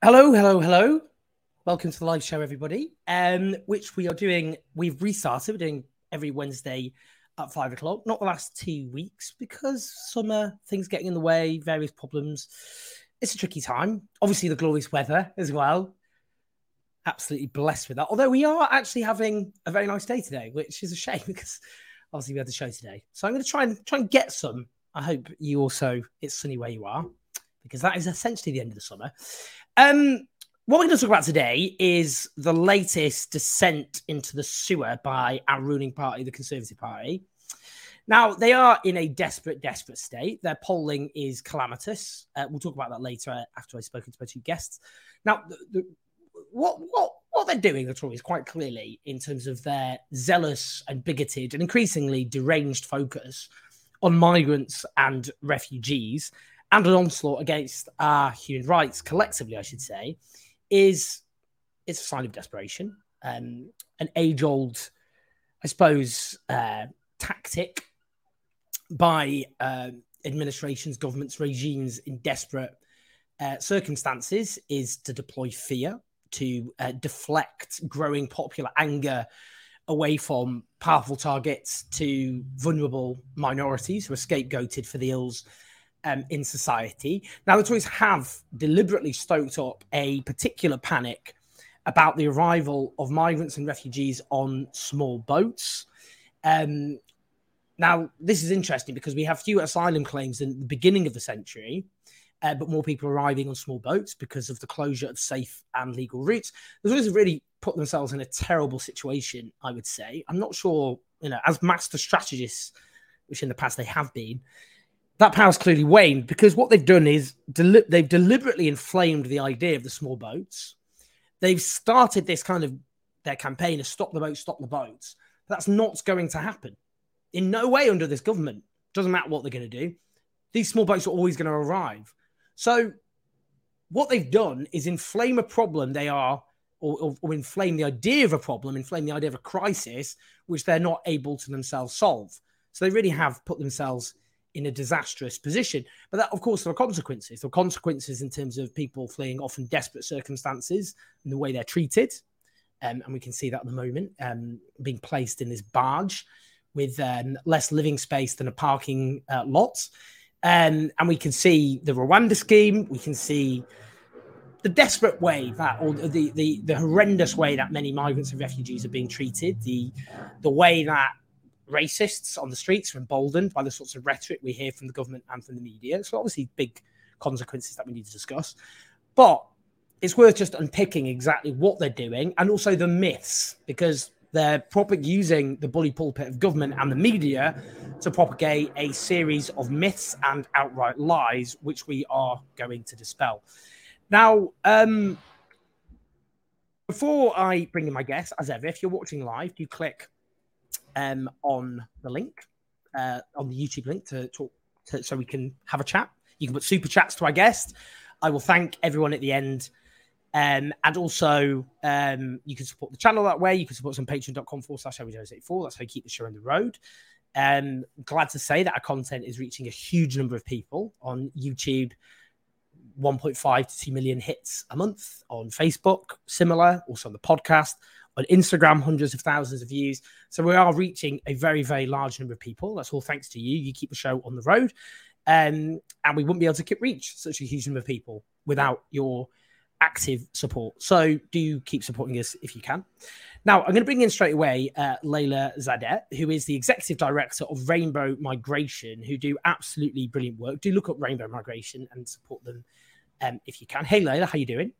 Hello, hello, hello. Welcome to the live show, everybody. Um, which we are doing, we've restarted, we're doing every Wednesday at five o'clock. Not the last two weeks because summer, things getting in the way, various problems. It's a tricky time. Obviously, the glorious weather as well. Absolutely blessed with that. Although we are actually having a very nice day today, which is a shame because obviously we had the show today. So I'm going to try and try and get some. I hope you also it's sunny where you are because that is essentially the end of the summer. Um, what we're going to talk about today is the latest descent into the sewer by our ruling party, the Conservative Party. Now, they are in a desperate, desperate state. Their polling is calamitous. Uh, we'll talk about that later after I've spoken to my two guests. Now, the, the, what, what, what they're doing, the Tories, quite clearly, in terms of their zealous and bigoted and increasingly deranged focus on migrants and refugees, and an onslaught against our human rights collectively, I should say, is it's a sign of desperation. Um, an age-old, I suppose, uh, tactic by uh, administrations, governments, regimes in desperate uh, circumstances is to deploy fear, to uh, deflect growing popular anger away from powerful targets to vulnerable minorities who are scapegoated for the ills um, in society. Now, the Tories have deliberately stoked up a particular panic about the arrival of migrants and refugees on small boats. Um, now, this is interesting because we have fewer asylum claims than the beginning of the century, uh, but more people arriving on small boats because of the closure of safe and legal routes. The Tories have really put themselves in a terrible situation, I would say. I'm not sure, you know, as master strategists, which in the past they have been, that power's clearly waned because what they've done is deli- they've deliberately inflamed the idea of the small boats. They've started this kind of their campaign of stop the boats, stop the boats. That's not going to happen in no way under this government. Doesn't matter what they're going to do. These small boats are always going to arrive. So, what they've done is inflame a problem they are, or, or, or inflame the idea of a problem, inflame the idea of a crisis, which they're not able to themselves solve. So, they really have put themselves in a disastrous position. But that, of course, there are consequences. There are consequences in terms of people fleeing often desperate circumstances and the way they're treated. Um, and we can see that at the moment, um, being placed in this barge with um, less living space than a parking uh, lot. Um, and we can see the Rwanda scheme. We can see the desperate way that, or the, the the horrendous way that many migrants and refugees are being treated. The the way that racists on the streets are emboldened by the sorts of rhetoric we hear from the government and from the media. So obviously big consequences that we need to discuss. But it's worth just unpicking exactly what they're doing and also the myths because they're propag- using the bully pulpit of government and the media to propagate a series of myths and outright lies, which we are going to dispel. Now, um, before I bring in my guest, as ever, if you're watching live, do click um, on the link, uh, on the YouTube link to talk, to, so we can have a chat. You can put super chats to our guest. I will thank everyone at the end. Um, and also, um, you can support the channel that way. You can support us on patreon.com forward slash 84 That's how you keep the show on the road. Um, glad to say that our content is reaching a huge number of people on YouTube. 1.5 to 2 million hits a month on Facebook, similar, also on the podcast on Instagram, hundreds of thousands of views. So we are reaching a very, very large number of people. That's all thanks to you. You keep the show on the road. Um, and we wouldn't be able to reach such a huge number of people without your active support. So do keep supporting us if you can. Now, I'm going to bring in straight away uh, Leila Zadeh, who is the executive director of Rainbow Migration, who do absolutely brilliant work. Do look up Rainbow Migration and support them um, if you can. Hey, Leila, how are you doing?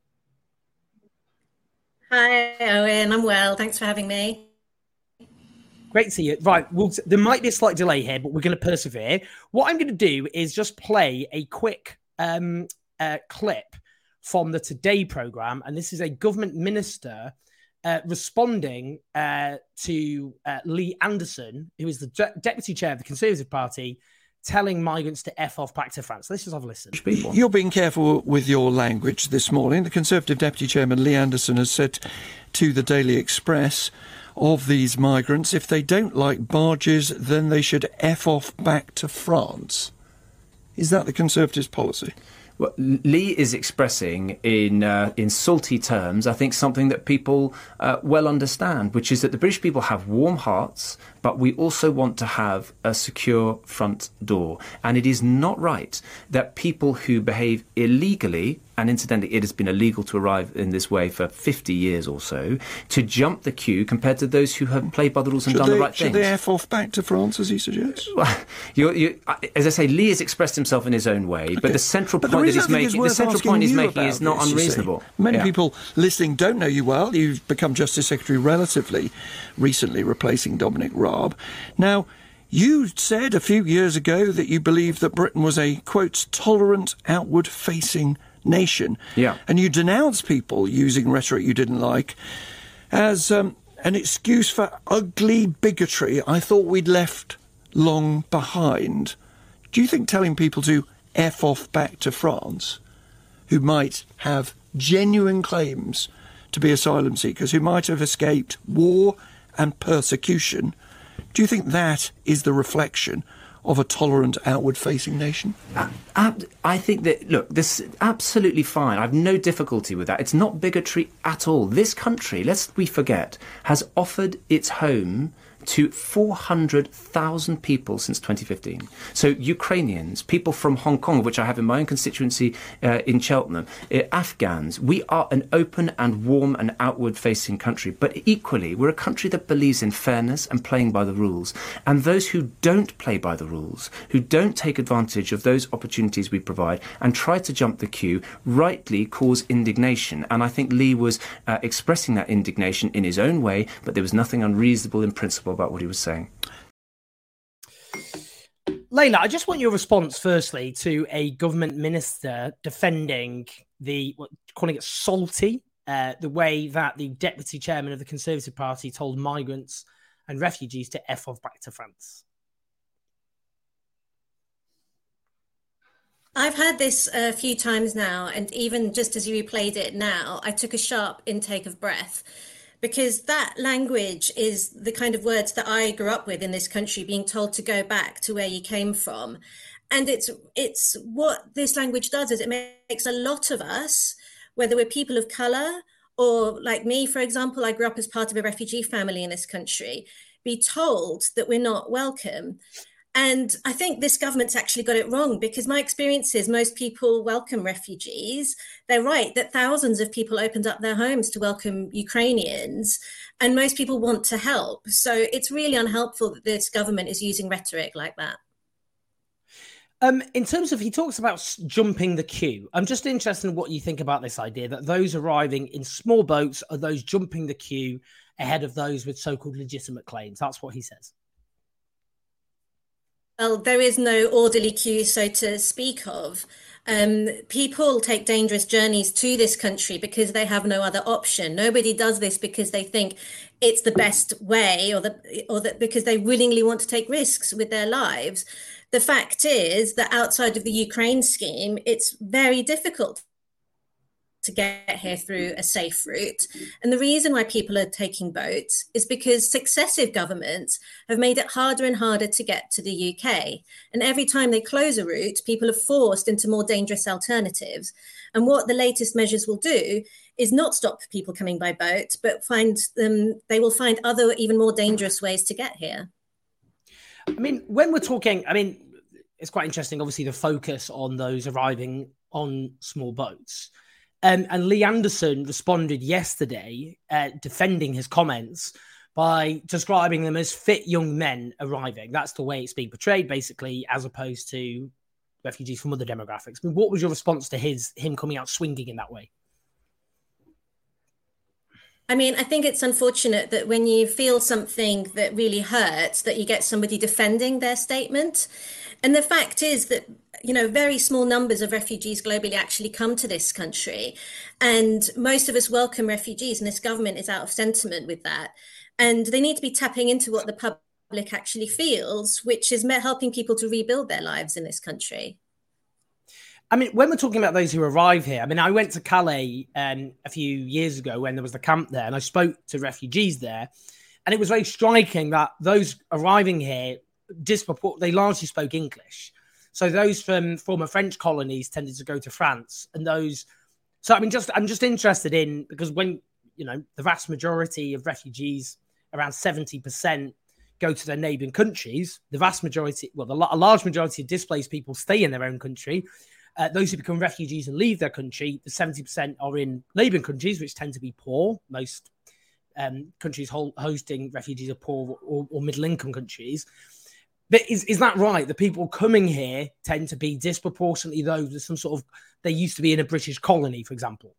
Hi, Owen. I'm well. Thanks for having me. Great to see you. Right, well, there might be a slight delay here, but we're going to persevere. What I'm going to do is just play a quick um, uh, clip from the Today program, and this is a government minister uh, responding uh, to uh, Lee Anderson, who is the de- deputy chair of the Conservative Party, telling migrants to F off back to France. Let's just have a listen. You're being careful with your language this morning. The Conservative Deputy Chairman Lee Anderson has said to the Daily Express of these migrants, if they don't like barges, then they should F off back to France. Is that the Conservatives' policy? Lee is expressing in uh, in salty terms, I think, something that people uh, well understand, which is that the British people have warm hearts, but we also want to have a secure front door. And it is not right that people who behave illegally and incidentally, it has been illegal to arrive in this way for 50 years or so, to jump the queue compared to those who have played by the rules and should done they, the right should things. Should they F off back to France, as he suggests? Well, you, you, as I say, Lee has expressed himself in his own way, okay. but the central but point the that he's making, the central point he's making is not this, unreasonable. Many yeah. people listening don't know you well. You've become Justice Secretary relatively recently, replacing Dominic Raab. Now, you said a few years ago that you believed that Britain was a, quote, tolerant, outward facing nation. Yeah. And you denounce people using rhetoric you didn't like as um, an excuse for ugly bigotry I thought we'd left long behind. Do you think telling people to F off back to France, who might have genuine claims to be asylum seekers, who might have escaped war and persecution, do you think that is the reflection of a tolerant, outward facing nation? I think that, look, this is absolutely fine. I've no difficulty with that. It's not bigotry at all. This country, lest we forget, has offered its home to 400,000 people since 2015. So Ukrainians, people from Hong Kong, which I have in my own constituency uh, in Cheltenham, uh, Afghans, we are an open and warm and outward facing country. But equally, we're a country that believes in fairness and playing by the rules. And those who don't play by the rules, who don't take advantage of those opportunities we provide and try to jump the queue, rightly cause indignation. And I think Lee was uh, expressing that indignation in his own way, but there was nothing unreasonable in principle about what he was saying. Leila, I just want your response firstly to a government minister defending the what, calling it salty, uh, the way that the deputy chairman of the Conservative Party told migrants and refugees to f off back to France. I've heard this a few times now, and even just as you replayed it now, I took a sharp intake of breath because that language is the kind of words that I grew up with in this country, being told to go back to where you came from. And it's it's what this language does is it makes a lot of us, whether we're people of color or like me, for example, I grew up as part of a refugee family in this country, be told that we're not welcome. And I think this government's actually got it wrong because my experience is most people welcome refugees. They're right that thousands of people opened up their homes to welcome Ukrainians, and most people want to help. So it's really unhelpful that this government is using rhetoric like that. Um, in terms of, he talks about jumping the queue. I'm just interested in what you think about this idea that those arriving in small boats are those jumping the queue ahead of those with so called legitimate claims. That's what he says. Well, there is no orderly queue, so to speak of. Um, people take dangerous journeys to this country because they have no other option. Nobody does this because they think it's the best way, or the or that because they willingly want to take risks with their lives. The fact is that outside of the Ukraine scheme, it's very difficult to get here through a safe route. And the reason why people are taking boats is because successive governments have made it harder and harder to get to the UK. And every time they close a route, people are forced into more dangerous alternatives. And what the latest measures will do is not stop people coming by boat, but find them, they will find other, even more dangerous ways to get here. I mean, when we're talking, I mean, it's quite interesting, obviously, the focus on those arriving on small boats. Um, and Lee Anderson responded yesterday, uh, defending his comments by describing them as fit young men arriving. That's the way it's being portrayed, basically, as opposed to refugees from other demographics. I mean, what was your response to his him coming out swinging in that way? I mean, I think it's unfortunate that when you feel something that really hurts, that you get somebody defending their statement. And the fact is that, you know, very small numbers of refugees globally actually come to this country. And most of us welcome refugees, and this government is out of sentiment with that. And they need to be tapping into what the public actually feels, which is helping people to rebuild their lives in this country. I mean, when we're talking about those who arrive here, I mean, I went to Calais um, a few years ago when there was the camp there, and I spoke to refugees there, and it was very striking that those arriving here they largely spoke English. So those from former French colonies tended to go to France, and those. So I mean, just I'm just interested in because when you know the vast majority of refugees, around seventy percent, go to their neighbouring countries. The vast majority, well, the, a large majority of displaced people stay in their own country. Uh, those who become refugees and leave their country, the 70% are in neighboring countries, which tend to be poor. Most um, countries hosting refugees are poor or, or middle income countries. But is, is that right? The people coming here tend to be disproportionately those with some sort of, they used to be in a British colony, for example.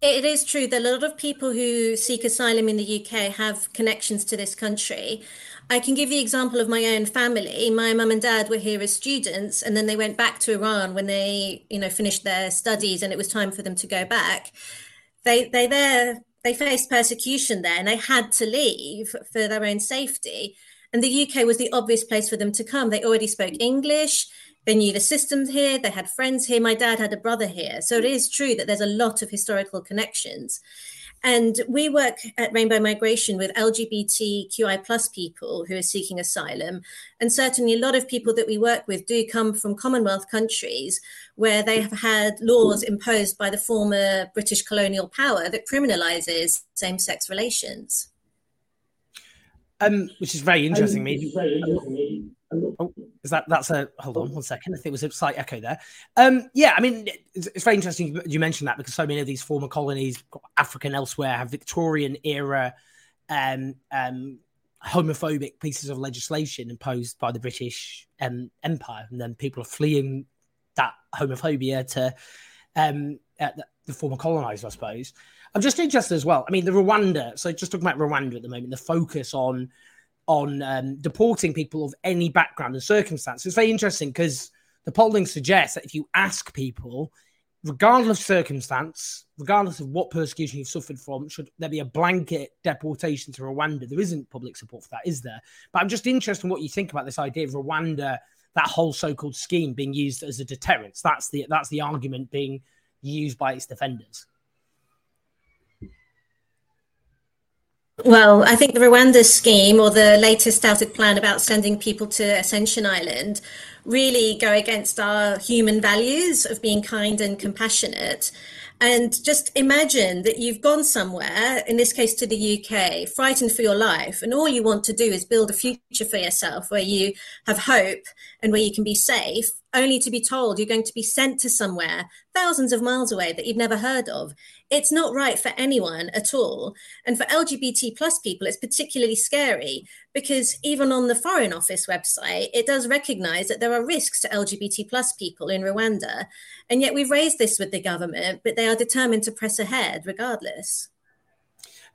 It is true that a lot of people who seek asylum in the UK have connections to this country. I can give the example of my own family. My mum and dad were here as students, and then they went back to Iran when they, you know, finished their studies, and it was time for them to go back. They they there they faced persecution there, and they had to leave for their own safety. And the UK was the obvious place for them to come. They already spoke English. They knew the systems here. They had friends here. My dad had a brother here. So it is true that there's a lot of historical connections. And we work at Rainbow Migration with LGBTQI plus people who are seeking asylum. And certainly a lot of people that we work with do come from Commonwealth countries where they have had laws imposed by the former British colonial power that criminalizes same sex relations. Um, which is very interesting. Um, maybe. Oh, is that that's a hold on one second? I think it was a slight echo there. Um, yeah, I mean, it's, it's, very interesting you mentioned that because so many of these former colonies, African elsewhere, have Victorian era um, um, homophobic pieces of legislation imposed by the British um, Empire, and then people are fleeing that homophobia to um, the, the former colonizers, I suppose. I'm just interested as well. I mean, the Rwanda. So just talking about Rwanda at the moment, the focus on on um, deporting people of any background and circumstance. It's very interesting because the polling suggests that if you ask people, regardless of circumstance, regardless of what persecution you've suffered from, should there be a blanket deportation to Rwanda? There isn't public support for that, is there? But I'm just interested in what you think about this idea of Rwanda, that whole so-called scheme being used as a deterrence. That's the that's the argument being used by its defenders. Well, I think the Rwanda scheme or the latest touted plan about sending people to Ascension Island really go against our human values of being kind and compassionate. And just imagine that you've gone somewhere, in this case to the UK, frightened for your life, and all you want to do is build a future for yourself where you have hope and where you can be safe, only to be told you're going to be sent to somewhere thousands of miles away that you've never heard of. It's not right for anyone at all. And for LGBT plus people, it's particularly scary because even on the Foreign Office website, it does recognize that there are risks to LGBT plus people in Rwanda. And yet we've raised this with the government, but they are determined to press ahead regardless.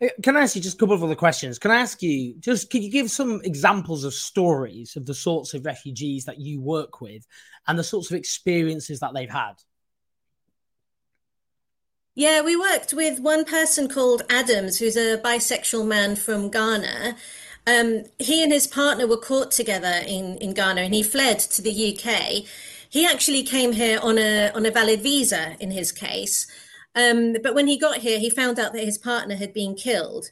Uh, can I ask you just a couple of other questions? Can I ask you just can you give some examples of stories of the sorts of refugees that you work with and the sorts of experiences that they've had? Yeah, we worked with one person called Adams, who's a bisexual man from Ghana. Um, he and his partner were caught together in, in Ghana and he fled to the UK. He actually came here on a, on a valid visa in his case. Um, but when he got here, he found out that his partner had been killed.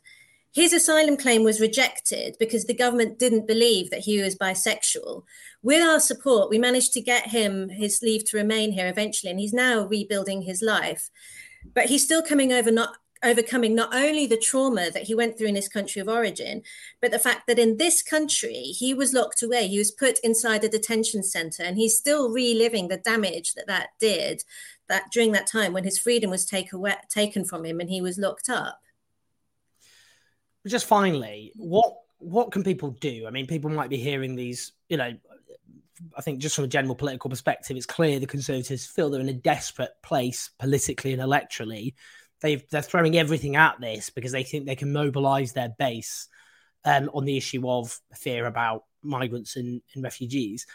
His asylum claim was rejected because the government didn't believe that he was bisexual. With our support, we managed to get him his leave to remain here eventually, and he's now rebuilding his life. But he's still coming over not overcoming not only the trauma that he went through in his country of origin, but the fact that in this country he was locked away, he was put inside a detention center, and he's still reliving the damage that that did that during that time when his freedom was take away, taken from him and he was locked up. Just finally, what what can people do? I mean, people might be hearing these, you know, I think just from a general political perspective, it's clear the Conservatives feel they're in a desperate place politically and electorally. they they're throwing everything at this because they think they can mobilize their base um, on the issue of fear about migrants and, and refugees.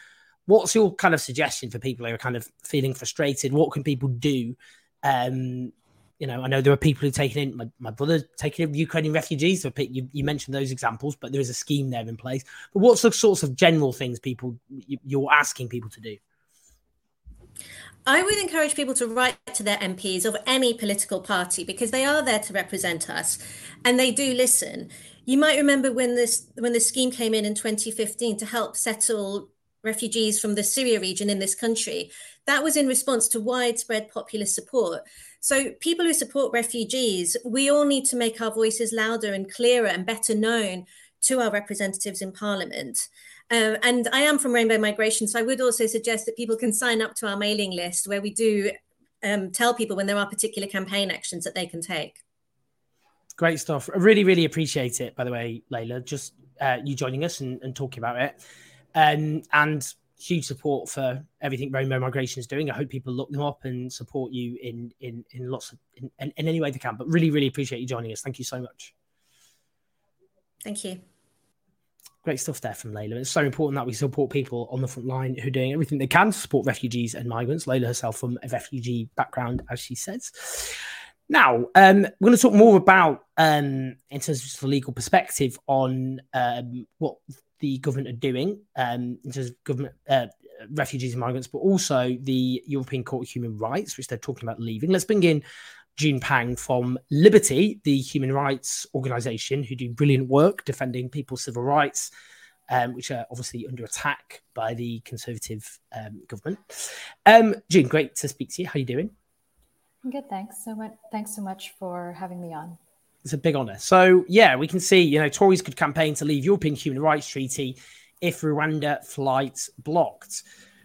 What's your kind of suggestion for people who are kind of feeling frustrated? What can people do? Um, you know, I know there are people who taken in my, my brother taking in Ukrainian refugees. So you, you, mentioned those examples, but there is a scheme there in place. But what's the sorts of general things people you're asking people to do? I would encourage people to write to their MPs of any political party because they are there to represent us and they do listen. You might remember when this when the scheme came in in 2015 to help settle refugees from the Syria region in this country. That was in response to widespread popular support. So, people who support refugees, we all need to make our voices louder and clearer and better known to our representatives in Parliament. Uh, and I am from Rainbow Migration, so I would also suggest that people can sign up to our mailing list where we do um, tell people when there are particular campaign actions that they can take. Great stuff. I really, really appreciate it, by the way, Leila, just uh, you joining us and, and talking about it. Um, and huge support for everything Rainbow Migration is doing. I hope people look them up and support you in in in lots of in, in, in any way they can. But really, really appreciate you joining us. Thank you so much. Thank you. Great stuff there from Leila. It's so important that we support people on the front line who are doing everything they can to support refugees and migrants. Leila herself from a refugee background, as she says. Now, um, we're going to talk more about, um, in terms of the legal perspective, on um, what the government are doing um, in terms of government uh, refugees and migrants, but also the European Court of Human Rights, which they're talking about leaving. Let's bring in Jun Pang from Liberty, the human rights organization who do brilliant work defending people's civil rights, um, which are obviously under attack by the Conservative um, government. Um, Jun, great to speak to you. How are you doing? I'm good, thanks so much. Thanks so much for having me on. It's a big honour. So yeah, we can see you know Tories could campaign to leave European Human Rights Treaty if Rwanda flights blocked.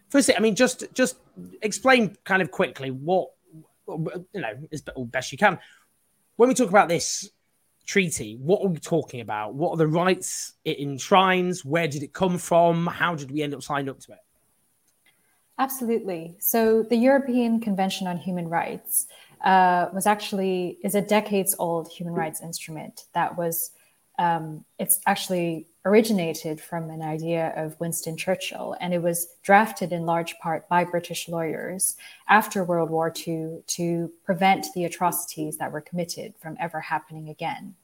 Firstly, I mean, just just explain kind of quickly what you know, as best you can. When we talk about this treaty, what are we talking about? What are the rights it enshrines? Where did it come from? How did we end up signing up to it? Absolutely. So the European Convention on Human Rights uh, was actually is a decades old human rights instrument that was um, it's actually originated from an idea of Winston Churchill, and it was drafted in large part by British lawyers after World War II to prevent the atrocities that were committed from ever happening again.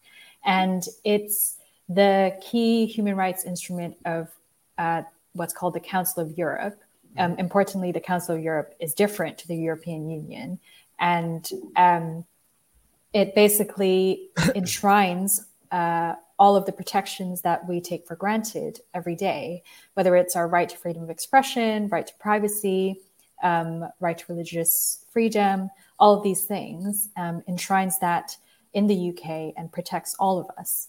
And it's the key human rights instrument of uh, what's called the Council of Europe. Um, importantly, the Council of Europe is different to the European Union, and um, it basically enshrines uh, all of the protections that we take for granted every day, whether it's our right to freedom of expression, right to privacy, um, right to religious freedom, all of these things um, enshrines that in the UK and protects all of us.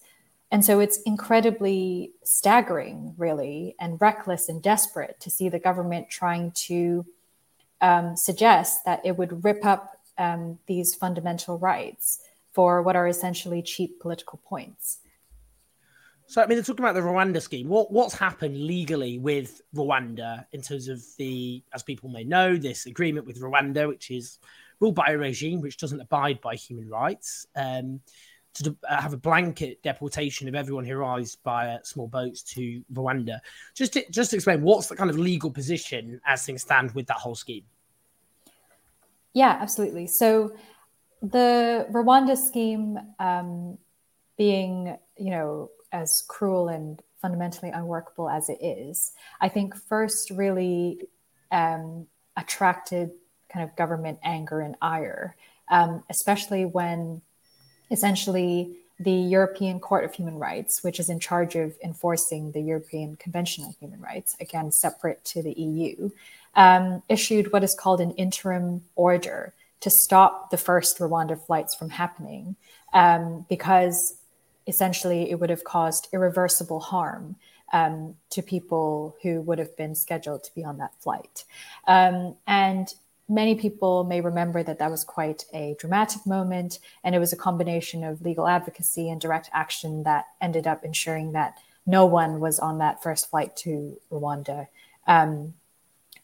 And so it's incredibly staggering, really, and reckless and desperate to see the government trying to um, suggest that it would rip up um, these fundamental rights for what are essentially cheap political points. So, I mean, they're talking about the Rwanda scheme. What what's happened legally with Rwanda in terms of the, as people may know, this agreement with Rwanda, which is ruled by a regime which doesn't abide by human rights, um, to uh, have a blanket deportation of everyone who arrives by small boats to Rwanda. Just to, just to explain, what's the kind of legal position as things stand with that whole scheme? Yeah, absolutely. So the Rwanda scheme um, being, you know, as cruel and fundamentally unworkable as it is, I think first really um, attracted kind of government anger and ire, um, especially when essentially the European Court of Human Rights, which is in charge of enforcing the European Convention on Human Rights, again, separate to the EU, um, issued what is called an interim order to stop the first Rwanda flights from happening um, because essentially it would have caused irreversible harm um, to people who would have been scheduled to be on that flight. Um, and many people may remember that that was quite a dramatic moment, and it was a combination of legal advocacy and direct action that ended up ensuring that no one was on that first flight to Rwanda. Um,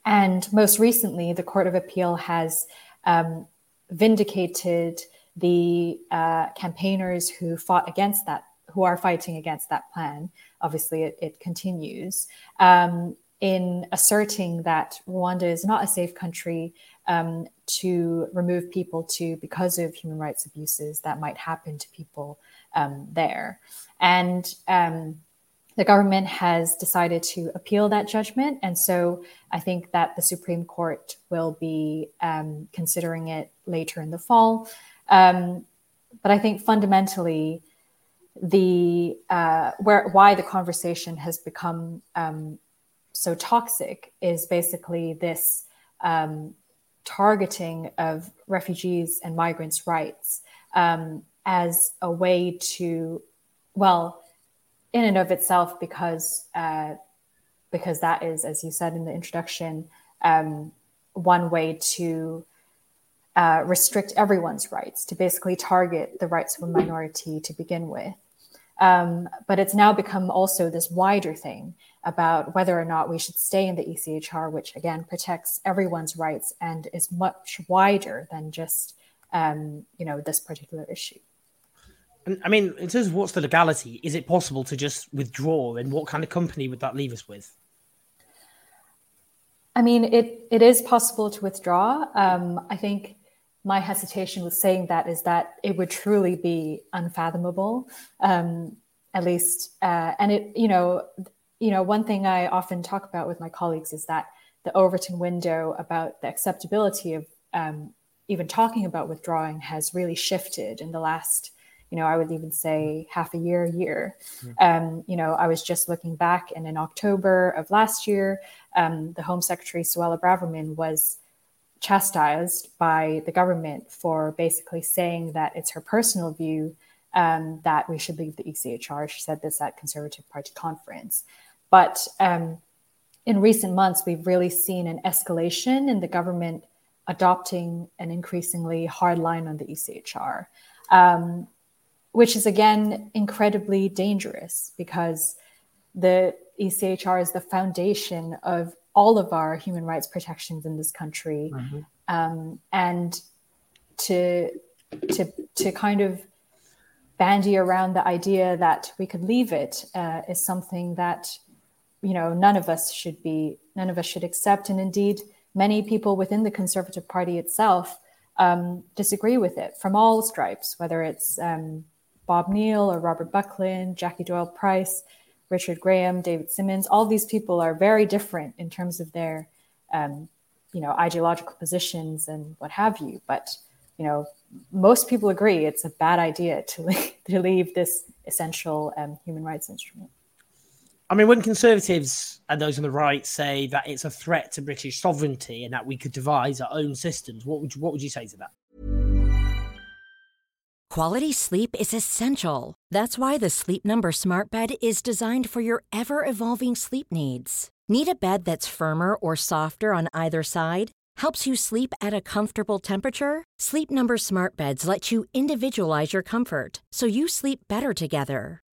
and most recently, the Court of Appeal has um, vindicated the uh, campaigners who fought against that, who are fighting against that plan, obviously it, it continues, um, in asserting that Rwanda is not a safe country um, to remove people to because of human rights abuses that might happen to people um, there. And um, the government has decided to appeal that judgment. And so I think that the Supreme Court will be um, considering it later in the fall. Um, but I think fundamentally, the uh, where why the conversation has become um, so toxic is basically this um, targeting of refugees and migrants' rights um, as a way to, well, in and of itself, because uh, because that is, as you said in the introduction, um, one way to uh, restrict everyone's rights, to basically target the rights of a minority to begin with. Um, but it's now become also this wider thing about whether or not we should stay in the ECHR, which again protects everyone's rights and is much wider than just um, you know this particular issue. I mean, in terms of what's the legality, is it possible to just withdraw, and what kind of company would that leave us with? I mean, it it is possible to withdraw. Um, I think my hesitation with saying that is that it would truly be unfathomable, um, at least. Uh, and it, you know, you know, one thing I often talk about with my colleagues is that the Overton window about the acceptability of um, even talking about withdrawing has really shifted in the last, you know, I would even say half a year, year. Mm-hmm. Um, you know, I was just looking back, and in October of last year, um, the Home Secretary Suella Braverman was chastised by the government for basically saying that it's her personal view um, that we should leave the ECHR. She said this at Conservative Party conference. But um, in recent months, we've really seen an escalation in the government adopting an increasingly hard line on the ECHR, um, which is again incredibly dangerous because the ECHR is the foundation of all of our human rights protections in this country, mm-hmm. um, and to to to kind of bandy around the idea that we could leave it uh, is something that you know none of us should be none of us should accept. And indeed many people within the conservative party itself um, disagree with it from all stripes whether it's um, bob neill or robert buckland jackie doyle price richard graham david simmonds. All these people are very different in terms of their um, you know ideological positions and what have you. But you know most people agree it's a bad idea to leave, to leave this essential um, human rights instrument I mean, when conservatives and those on the right say that it's a threat to British sovereignty and that we could devise our own systems, what would you, what would you say to that? Quality sleep is essential. That's why the Sleep Number Smart Bed is designed for your ever evolving sleep needs. Need a bed that's firmer or softer on either side? Helps you sleep at a comfortable temperature? Sleep Number Smart Beds let you individualize your comfort so you sleep better together.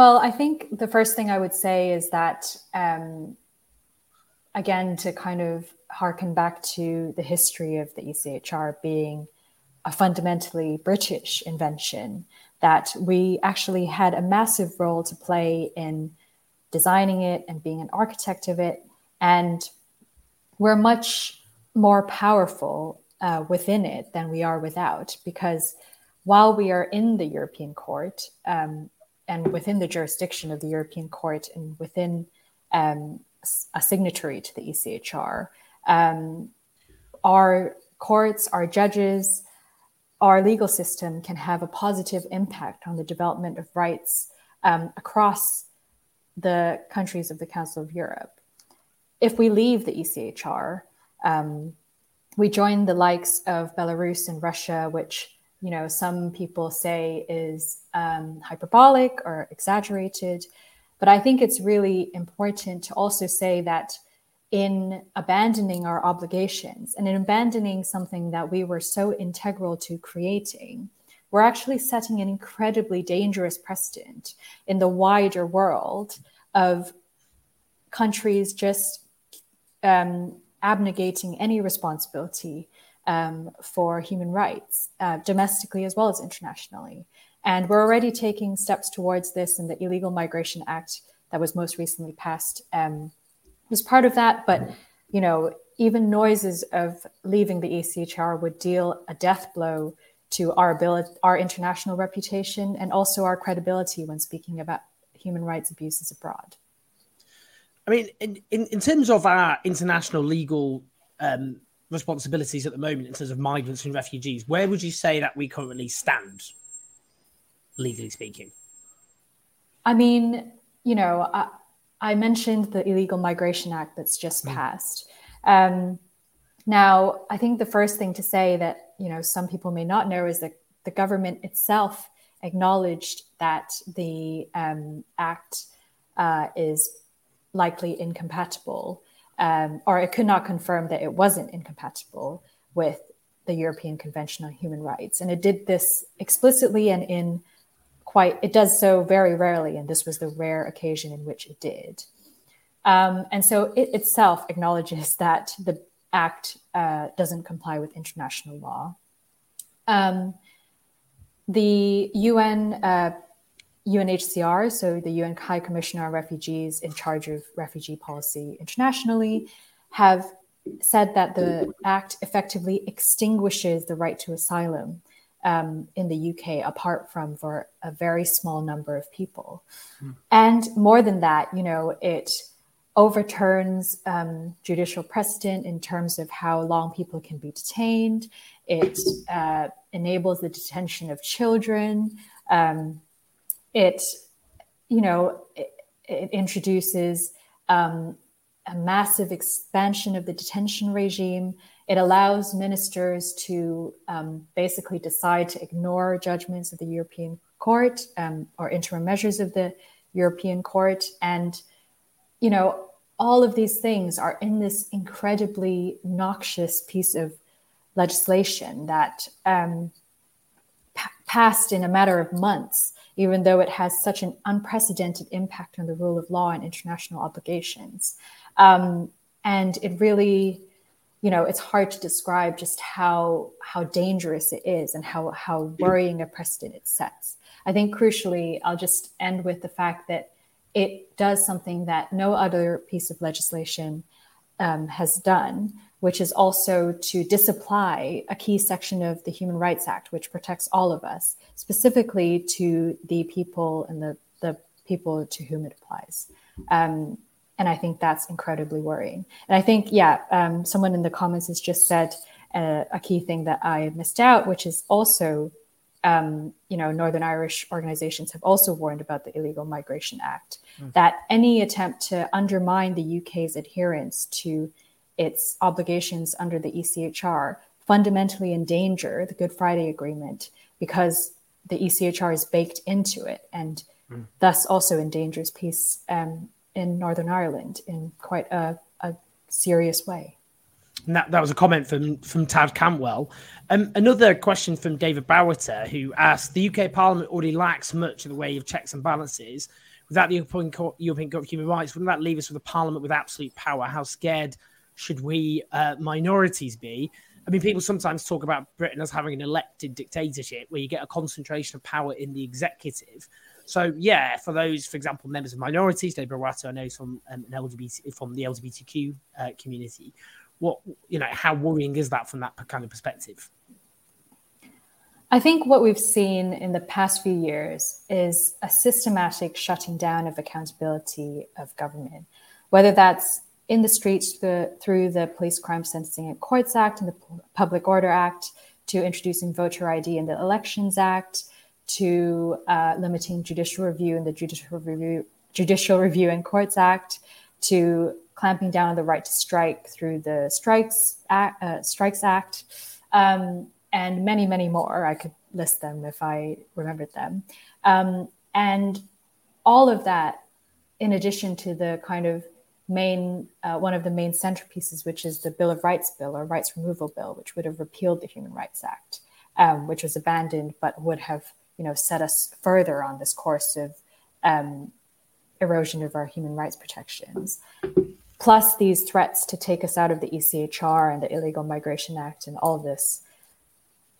Well, I think the first thing I would say is that, um, again, to kind of harken back to the history of the ECHR being a fundamentally British invention, that we actually had a massive role to play in designing it and being an architect of it. And we're much more powerful uh, within it than we are without, because while we are in the European court, um, and within the jurisdiction of the European Court and within um, a signatory to the ECHR. Um, our courts, our judges, our legal system can have a positive impact on the development of rights um, across the countries of the Council of Europe. If we leave the ECHR, um, we join the likes of Belarus and Russia, which you know some people say is um, hyperbolic or exaggerated, but I think it's really important to also say that in abandoning our obligations and in abandoning something that we were so integral to creating, we're actually setting an incredibly dangerous precedent in the wider world of countries just um, abnegating any responsibility um, for human rights, uh, domestically as well as internationally. And we're already taking steps towards this in the Illegal Migration Act that was most recently passed um, was part of that. But, you know, even noises of leaving the ECHR would deal a death blow to our ability, our international reputation, and also our credibility when speaking about human rights abuses abroad. I mean, in, in, in terms of our international legal um, responsibilities at the moment, in terms of migrants and refugees, where would you say that we currently stand, legally speaking? I mean, you know, I, I mentioned the Illegal Migration Act that's just mm. passed. Um, now, I think the first thing to say that you know some people may not know is that the government itself acknowledged that the um, act uh, is likely incompatible, um, or it could not confirm that it wasn't incompatible with the European Convention on Human Rights. And it did this explicitly and in quite, it does so very rarely. And this was the rare occasion in which it did. Um, and so it itself acknowledges that the act uh, doesn't comply with international law. Um, the UN uh, UNHCR, so the UN High Commissioner on Refugees in charge of refugee policy internationally, have said that the act effectively extinguishes the right to asylum um, in the UK, apart from for a very small number of people. Hmm. And more than that, you know, it overturns um, judicial precedent in terms of how long people can be detained. It uh, enables the detention of children. Um, it, you know, it, it introduces um, a massive expansion of the detention regime. It allows ministers to um, basically decide to ignore judgments of the European Court um, or interim measures of the European Court. And, you know, all of these things are in this incredibly noxious piece of legislation that um, passed in a matter of months even though it has such an unprecedented impact on the rule of law and international obligations. Um, and it really, you know, it's hard to describe just how how dangerous it is and how how worrying a precedent it sets. I think crucially, I'll just end with the fact that it does something that no other piece of legislation um, has done, which is also to disapply a key section of the Human Rights Act, which protects all of us, specifically to the people and the, the people to whom it applies. Um, and I think that's incredibly worrying. And I think, yeah, um, someone in the comments has just said uh, a key thing that I missed out, which is also, um, you know, Northern Irish organizations have also warned about the Illegal Migration Act, mm. that any attempt to undermine the UK's adherence to its obligations under the ECHR fundamentally endanger the Good Friday Agreement because the ECHR is baked into it and mm. thus also endangers peace um, in Northern Ireland in quite a, a serious way. And that, that was a comment from, from Tad Campwell. Um, another question from David Bowerter, who asked The UK Parliament already lacks much in the way of checks and balances. Without the European Court, European Court of Human Rights, wouldn't that leave us with a parliament with absolute power? How scared should we uh, minorities be? I mean, people sometimes talk about Britain as having an elected dictatorship where you get a concentration of power in the executive. So, yeah, for those, for example, members of minorities, David Bowerter, I know from um, an LGBT from the LGBTQ uh, community. What you know, how worrying is that from that kind of perspective? I think what we've seen in the past few years is a systematic shutting down of accountability of government, whether that's in the streets the, through the Police Crime Sentencing and Courts Act and the Public Order Act, to introducing voter ID in the Elections Act, to uh, limiting judicial review in the Judicial Review, Judicial Review and Courts Act, to clamping down on the right to strike through the Strikes Act, uh, Strikes Act. Um, and many, many more. I could list them if I remembered them. Um, and all of that, in addition to the kind of main, uh, one of the main centerpieces, which is the Bill of Rights Bill or Rights Removal Bill, which would have repealed the Human Rights Act, um, which was abandoned, but would have, you know, set us further on this course of um, erosion of our human rights protections. Plus, these threats to take us out of the ECHR and the Illegal Migration Act and all this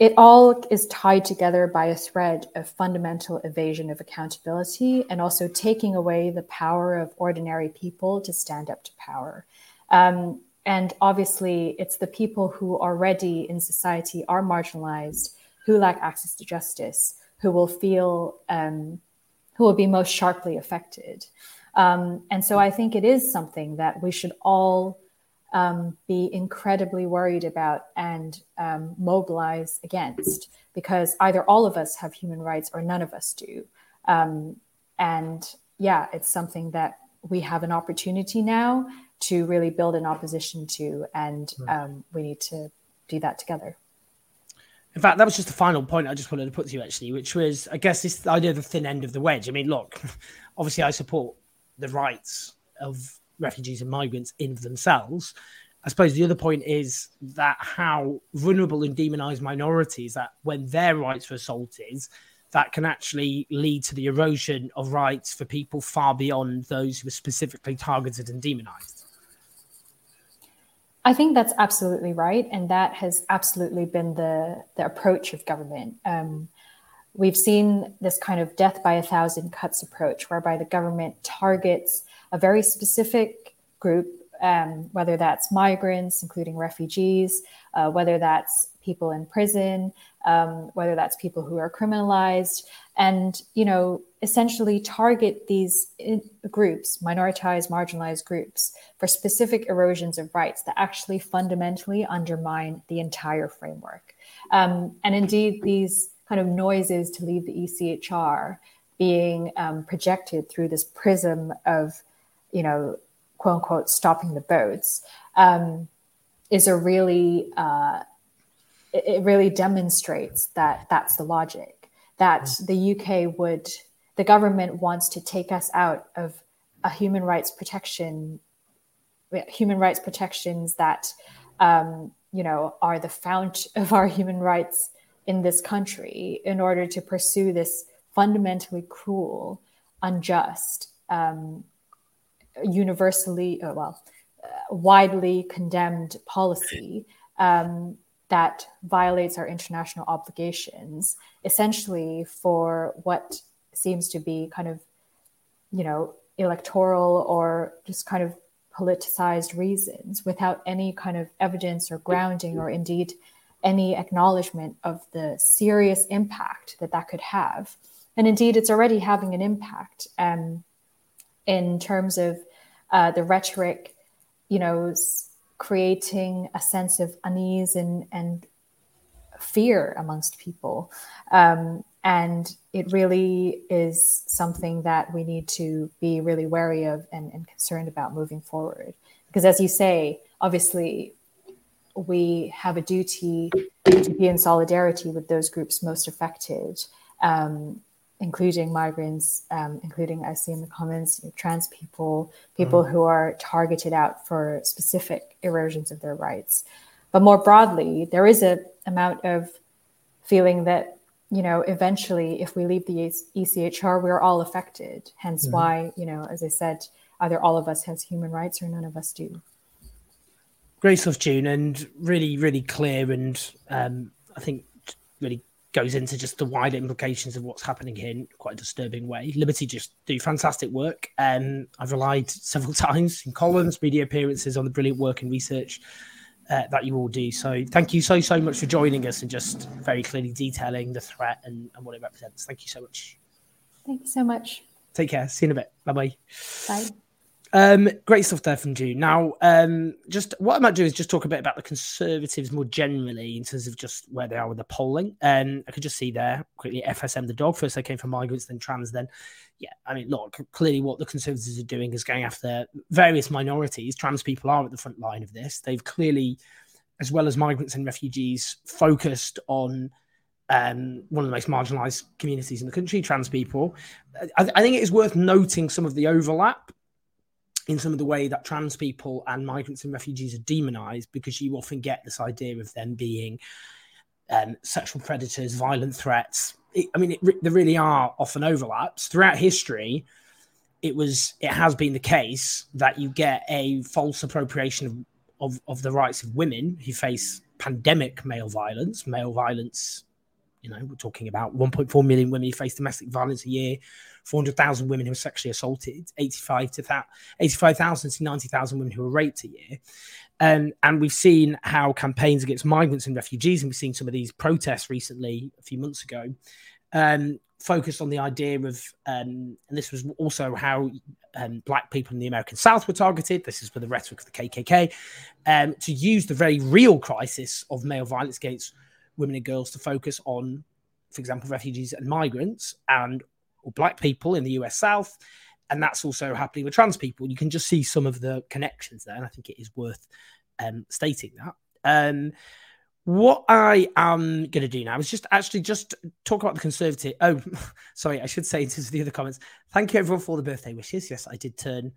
it all is tied together by a thread of fundamental evasion of accountability and also taking away the power of ordinary people to stand up to power. Um, and obviously, it's the people who already in society are marginalized, who lack access to justice, who will feel, um, who will be most sharply affected. Um, and so I think it is something that we should all um, be incredibly worried about and um, mobilize against because either all of us have human rights or none of us do. Um, and yeah, it's something that we have an opportunity now to really build an opposition to, and hmm. um, we need to do that together. In fact, that was just the final point I just wanted to put to you, actually, which was, I guess, this idea of the thin end of the wedge. I mean, look, obviously, I support the rights of refugees and migrants in themselves. I suppose the other point is that how vulnerable and demonized minorities that when their rights are assaulted, that can actually lead to the erosion of rights for people far beyond those who are specifically targeted and demonized. I think that's absolutely right, and that has absolutely been the the approach of government. Um, we've seen this kind of death by a thousand cuts approach, whereby the government targets a very specific group, um, whether that's migrants, including refugees, uh, whether that's people in prison, um, whether that's people who are criminalized, and you know essentially target these groups, minoritized, marginalized groups, for specific erosions of rights that actually fundamentally undermine the entire framework. Um, and indeed, these kind of noises to leave the ECHR being um, projected through this prism of you know, quote unquote, stopping the boats, um, is a really, uh, it, really demonstrates that that's the logic, that mm. the UK would, the government wants to take us out of a human rights protection, human rights protections that, um, you know, are the fount of our human rights in this country in order to pursue this fundamentally cruel, unjust, um, universally, uh, well, uh, widely condemned policy um, that violates our international obligations, essentially for what seems to be kind of, you know, electoral or just kind of politicized reasons without any kind of evidence or grounding or indeed any acknowledgement of the serious impact that that could have. And indeed, it's already having an impact. Um, in terms of uh, the rhetoric, you know, creating a sense of unease and, and fear amongst people. Um, and it really is something that we need to be really wary of and, and concerned about moving forward. Because as you say, obviously, we have a duty to be in solidarity with those groups most affected. Um, including migrants, um, including I see in the comments, you know, trans people, people mm-hmm. who are targeted out for specific erosions of their rights. But more broadly, there is a amount of feeling that you know eventually, if we leave the ECHR, we're all affected. Hence, mm-hmm. why you know, as I said, either all of us has human rights or none of us do. Great stuff, Jun, and really, really clear, and um, I think really goes into just the wider implications of what's happening here in quite a disturbing way. Liberty just do fantastic work. Um, I've relied several times in columns, media appearances on the brilliant work and research uh, that you all do. So thank you so so much for joining us and just very clearly detailing the threat and, and what it represents. Thank you so much. Thank you so much. Take care. See you in a bit. Bye-bye. Bye. Um, great stuff there from Jun. Now, um, just what I might do is just talk a bit about the Conservatives more generally in terms of just where they are with the polling. Um, I could just see there quickly FSM the dog. First they came from migrants, then trans, then yeah. I mean, look, clearly what the Conservatives are doing is going after various minorities. Trans people are at the front line of this. They've clearly, as well as migrants and refugees, focused on um, one of the most marginalized communities in the country, trans people. I, I, think it is worth noting some of the overlap in some of the way that trans people and migrants and refugees are demonized because you often get this idea of them being um, sexual predators, violent threats. It, I mean, it, there really are often overlaps throughout history. It was, it has been the case that you get a false appropriation of, of, of the rights of women who face pandemic male violence, male violence. You know, we're talking about 1.4 million women who face domestic violence a year 400,000 women who are sexually assaulted, 85 to that 85,000 to 90,000 women who are raped a year. Um, and we've seen how campaigns against migrants and refugees, and we've seen some of these protests recently, a few months ago, um, focused on the idea of, um, and this was also how um, black people in the American South were targeted. This is for the rhetoric of the KKK, um, to use the very real crisis of male violence against women and girls to focus on, for example, refugees and migrants, and or black people in the US South. And that's also happening with trans people. You can just see some of the connections there. And I think it is worth um, stating that. Um, what I am going to do now is just actually just talk about the conservative. Oh, sorry, I should say into the other comments. Thank you everyone for the birthday wishes. Yes, I did turn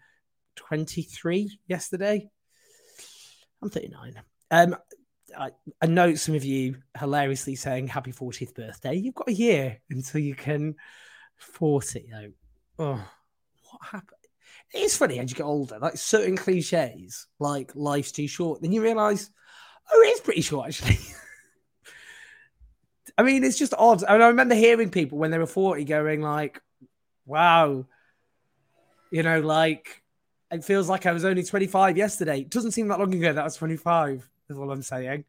23 yesterday. I'm 39. Um, I, I know some of you hilariously saying happy 40th birthday. You've got a year until you can 40. Though. Oh, what happened? It's funny as you get older, like certain cliches, like life's too short, then you realize, oh, it is pretty short actually. I mean, it's just odd. I, mean, I remember hearing people when they were 40 going like, wow, you know, like it feels like I was only 25 yesterday. It doesn't seem that long ago that I was 25, is all I'm saying.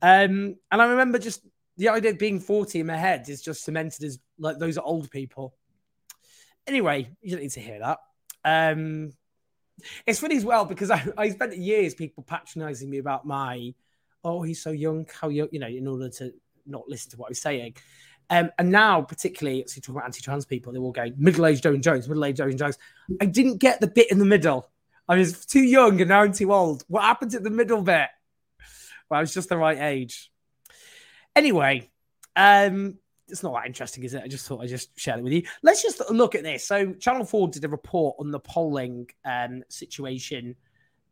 Um, and I remember just the idea of being 40 in my head is just cemented as like those are old people. Anyway, you don't need to hear that. Um, it's funny as well because I, I spent years people patronizing me about my, oh, he's so young, how young, you know, in order to not listen to what I was saying. Um, and now, particularly, you talk about anti-trans people, they're all going middle-aged Owen Jones, middle-aged Owen Jones. I didn't get the bit in the middle. I was too young and now I'm too old. What happened at the middle bit? Well, I was just the right age. Anyway, um, it's not that interesting, is it? I just thought I'd just share it with you. Let's just look at this. So, Channel 4 did a report on the polling um, situation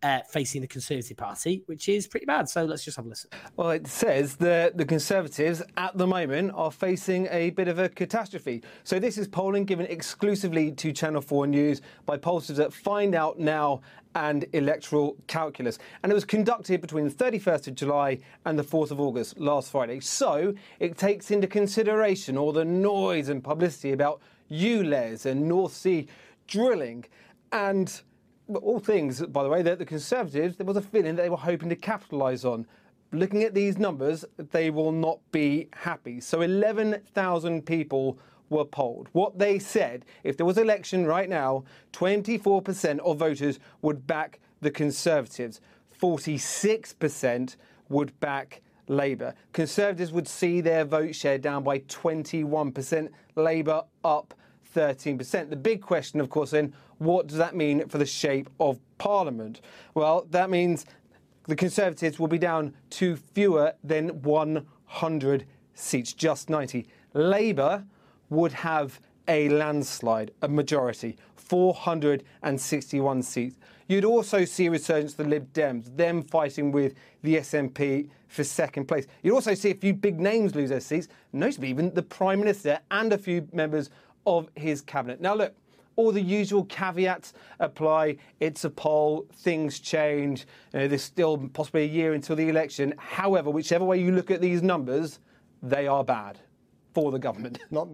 uh, facing the Conservative Party, which is pretty bad. So let's just have a listen. Well, it says that the Conservatives at the moment are facing a bit of a catastrophe. So this is polling given exclusively to Channel 4 News by pollsters at Find Out Now and Electoral Calculus. And it was conducted between the 31st of July and the 4th of August last Friday. So it takes into consideration all the noise and publicity about ULEZ and North Sea drilling and all things, by the way, that the Conservatives, there was a feeling that they were hoping to capitalise on. Looking at these numbers, they will not be happy. So 11,000 people were polled. What they said, if there was election right now, 24% of voters would back the Conservatives, 46% would back Labour. Conservatives would see their vote share down by 21%, Labour up 13%. The big question, of course, then, what does that mean for the shape of Parliament? Well, that means the Conservatives will be down to fewer than 100 seats, just 90. Labour would have a landslide, a majority, 461 seats. You'd also see a resurgence of the Lib Dems, them fighting with the SNP for second place. You'd also see a few big names lose their seats, notably even the Prime Minister and a few members of his cabinet. Now, look, all the usual caveats apply. It's a poll, things change. You know, there's still possibly a year until the election. However, whichever way you look at these numbers, they are bad for the government. Not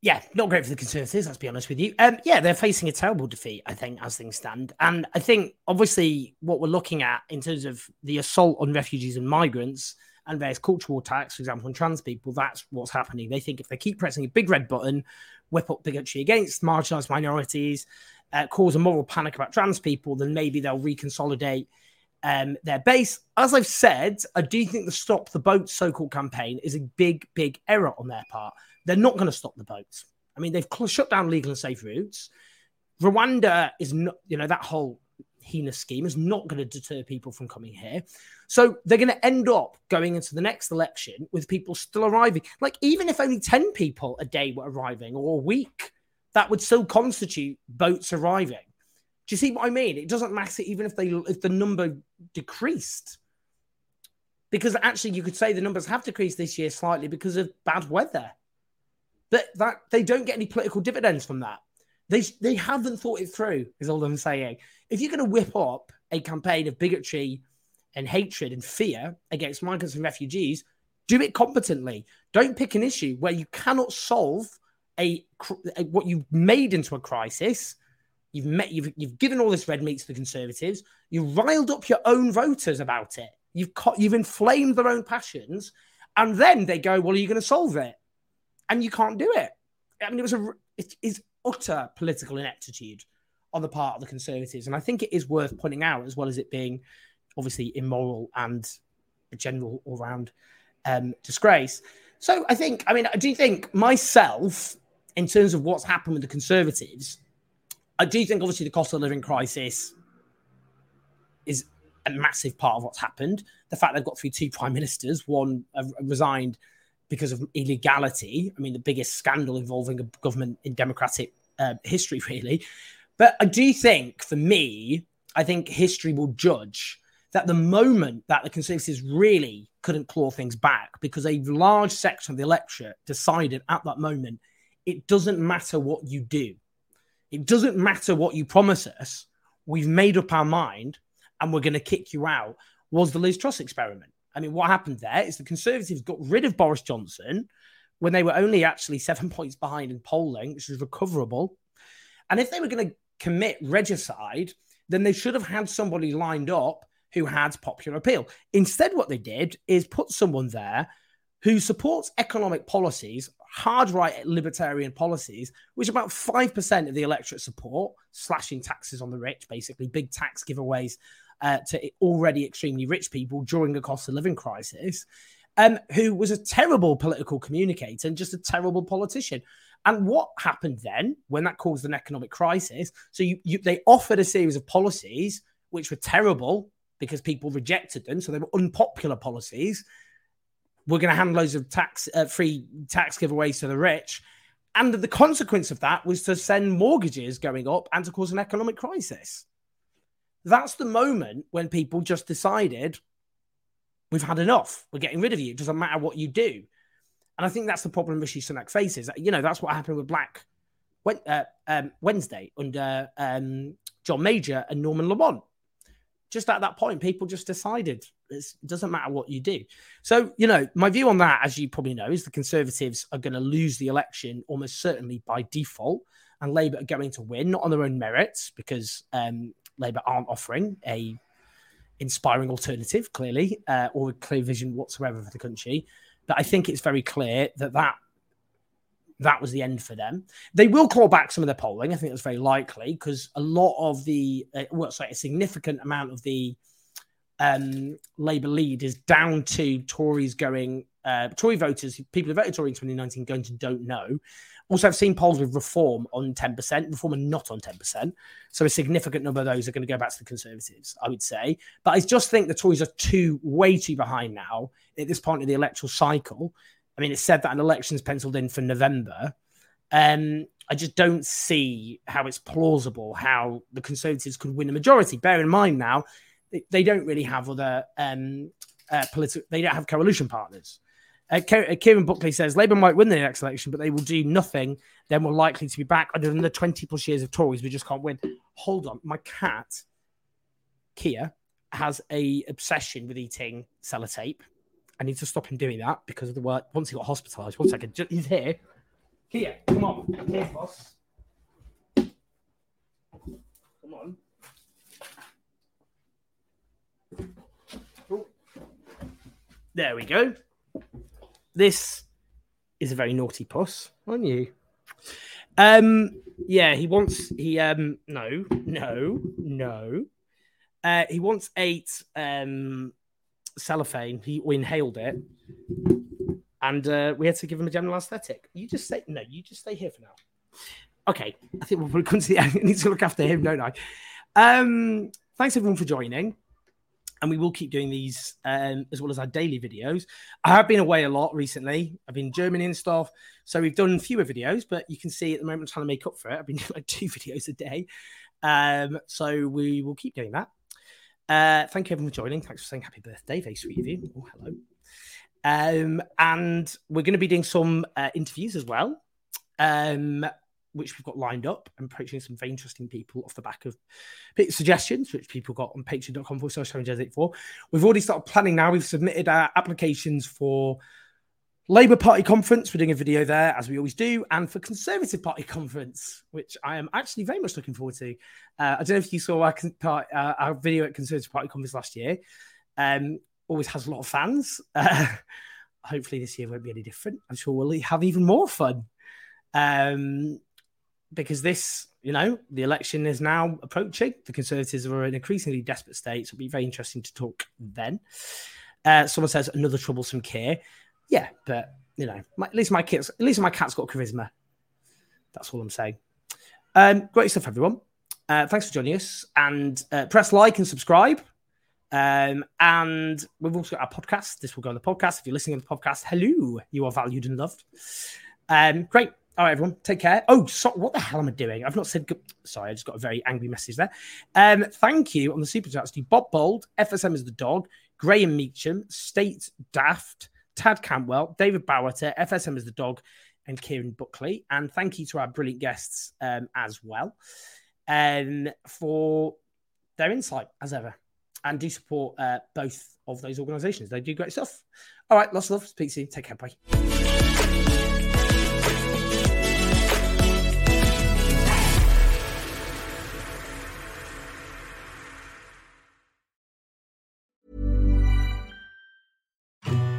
yeah, not great for the Conservatives, let's be honest with you. Um, yeah, they're facing a terrible defeat, I think, as things stand. And I think, obviously, what we're looking at in terms of the assault on refugees and migrants and various cultural attacks, for example, on trans people, that's what's happening. They think if they keep pressing a big red button, whip up bigotry against marginalized minorities, uh, cause a moral panic about trans people, then maybe they'll reconsolidate um, their base. As I've said, I do think the Stop the Boat so called campaign is a big, big error on their part. They're not going to stop the boats. I mean, they've shut down legal and safe routes. Rwanda is not, you know, that whole heinous scheme is not going to deter people from coming here. So they're going to end up going into the next election with people still arriving. Like, even if only 10 people a day were arriving or a week, that would still constitute boats arriving. Do you see what I mean? It doesn't matter even if they if the number decreased. Because actually you could say the numbers have decreased this year slightly because of bad weather. But that they don't get any political dividends from that. They they haven't thought it through, is all I'm saying. If you're going to whip up a campaign of bigotry and hatred and fear against migrants and refugees, do it competently. Don't pick an issue where you cannot solve a, a what you've made into a crisis You've met, you've, you've given all this red meat to the Conservatives. You've riled up your own voters about it. You've you've inflamed their own passions, and then they go, "Well, are you going to solve it?" And you can't do it. I mean, it was a it is utter political ineptitude on the part of the Conservatives, and I think it is worth pointing out, as well as it being obviously immoral and a general all round um, disgrace. So I think, I mean, I do think myself, in terms of what's happened with the Conservatives, I do think obviously the cost of living crisis is a massive part of what's happened. The fact they've got through two prime ministers, one uh, resigned because of illegality. I mean, the biggest scandal involving a government in democratic uh, history, really. But I do think, for me, I think history will judge that the moment that the Conservatives really couldn't claw things back because a large section of the electorate decided at that moment it doesn't matter what you do. It doesn't matter what you promise us. We've made up our mind and we're going to kick you out. Was the Liz Truss experiment? I mean, what happened there is the Conservatives got rid of Boris Johnson when they were only actually seven points behind in polling, which was recoverable. And if they were going to commit regicide, then they should have had somebody lined up who had popular appeal. Instead, what they did is put someone there who supports economic policies hard right libertarian policies, which about 5% of the electorate support, slashing taxes on the rich, basically, big tax giveaways uh, to already extremely rich people during a cost of living crisis, um, who was a terrible political communicator and just a terrible politician. And what happened then when that caused an economic crisis? So you, you, they offered a series of policies which were terrible because people rejected them. So they were unpopular policies we're going to hand loads of tax uh, free tax giveaways to the rich. And the consequence of that was to send mortgages going up and to cause an economic crisis. That's the moment when people just decided, we've had enough. We're getting rid of you. It doesn't matter what you do. And I think that's the problem Rishi Sunak faces. You know, that's what happened with Black uh, um, Wednesday under um, John Major and Norman Lamont just at that point, people just decided it doesn't matter what you do. So, you know, my view on that, as you probably know, is the Conservatives are going to lose the election almost certainly by default, and Labour are going to win, not on their own merits, because um, Labour aren't offering a inspiring alternative, clearly, uh, or a clear vision whatsoever for the country. But I think it's very clear that that that was the end for them. They will claw back some of their polling. I think that's very likely because a lot of the, uh, well, sorry, a significant amount of the um, Labour lead is down to Tories going, uh, Tory voters, people who voted Tory in 2019 going to don't know. Also, I've seen polls with Reform on 10%, Reform are not on 10%. So a significant number of those are going to go back to the Conservatives, I would say. But I just think the Tories are too, way too behind now at this point in the electoral cycle I mean, it's said that an election's penciled in for November. Um, I just don't see how it's plausible how the Conservatives could win a majority. Bear in mind now, they, they don't really have other um, uh, political, they don't have coalition partners. Uh, uh, Kieran Buckley says Labour might win the next election, but they will do nothing. Then we're likely to be back under the 20 plus years of Tories. We just can't win. Hold on. My cat, Kia, has a obsession with eating sellotape. I need to stop him doing that because of the work. Once he got hospitalised, one second, he's here. Kia, come on. Here, boss. Come on. There we go. This is a very naughty puss, aren't you? Um, yeah, he wants he um no, no, no. Uh he wants eight um cellophane. He we inhaled it. And uh, we had to give him a general aesthetic. You just say no, you just stay here for now. Okay, I think we'll probably come to the end. I need to look after him, don't I? Um, thanks everyone for joining and we will keep doing these um, as well as our daily videos. I have been away a lot recently. I've been in Germany and stuff, so we've done fewer videos. But you can see at the moment I'm trying to make up for it. I've been doing like two videos a day, um, so we will keep doing that. Uh, thank you everyone for joining. Thanks for saying happy birthday. Very sweet of you. Oh, hello. Um, and we're going to be doing some uh, interviews as well. Um, which we've got lined up and approaching some very interesting people off the back of suggestions, which people got on patreon.com for social for. We've already started planning now. We've submitted our applications for Labour Party conference. We're doing a video there, as we always do, and for Conservative Party conference, which I am actually very much looking forward to. Uh, I don't know if you saw our, uh, our video at Conservative Party conference last year. Um, always has a lot of fans. Uh, hopefully, this year won't be any different. I'm sure we'll have even more fun. Um, because this, you know, the election is now approaching. The Conservatives are in an increasingly desperate state. So it'll be very interesting to talk then. Uh, someone says another troublesome care. Yeah, but you know, my, at least my kids, at least my cat's got charisma. That's all I'm saying. Um, great stuff, everyone. Uh, thanks for joining us, and uh, press like and subscribe. Um, and we've also got our podcast. This will go on the podcast. If you're listening to the podcast, hello, you are valued and loved. Um, great. All right, everyone, take care. Oh, so, what the hell am I doing? I've not said good. Sorry, I just got a very angry message there. Um, thank you on the super chats to Bob Bold, FSM is the dog, Graham Meacham, State Daft, Tad Campwell, David Bowerter, FSM is the dog, and Kieran Buckley. And thank you to our brilliant guests um, as well um, for their insight, as ever. And do support uh, both of those organizations. They do great stuff. All right, lots of love. Speak soon. Take care. Bye.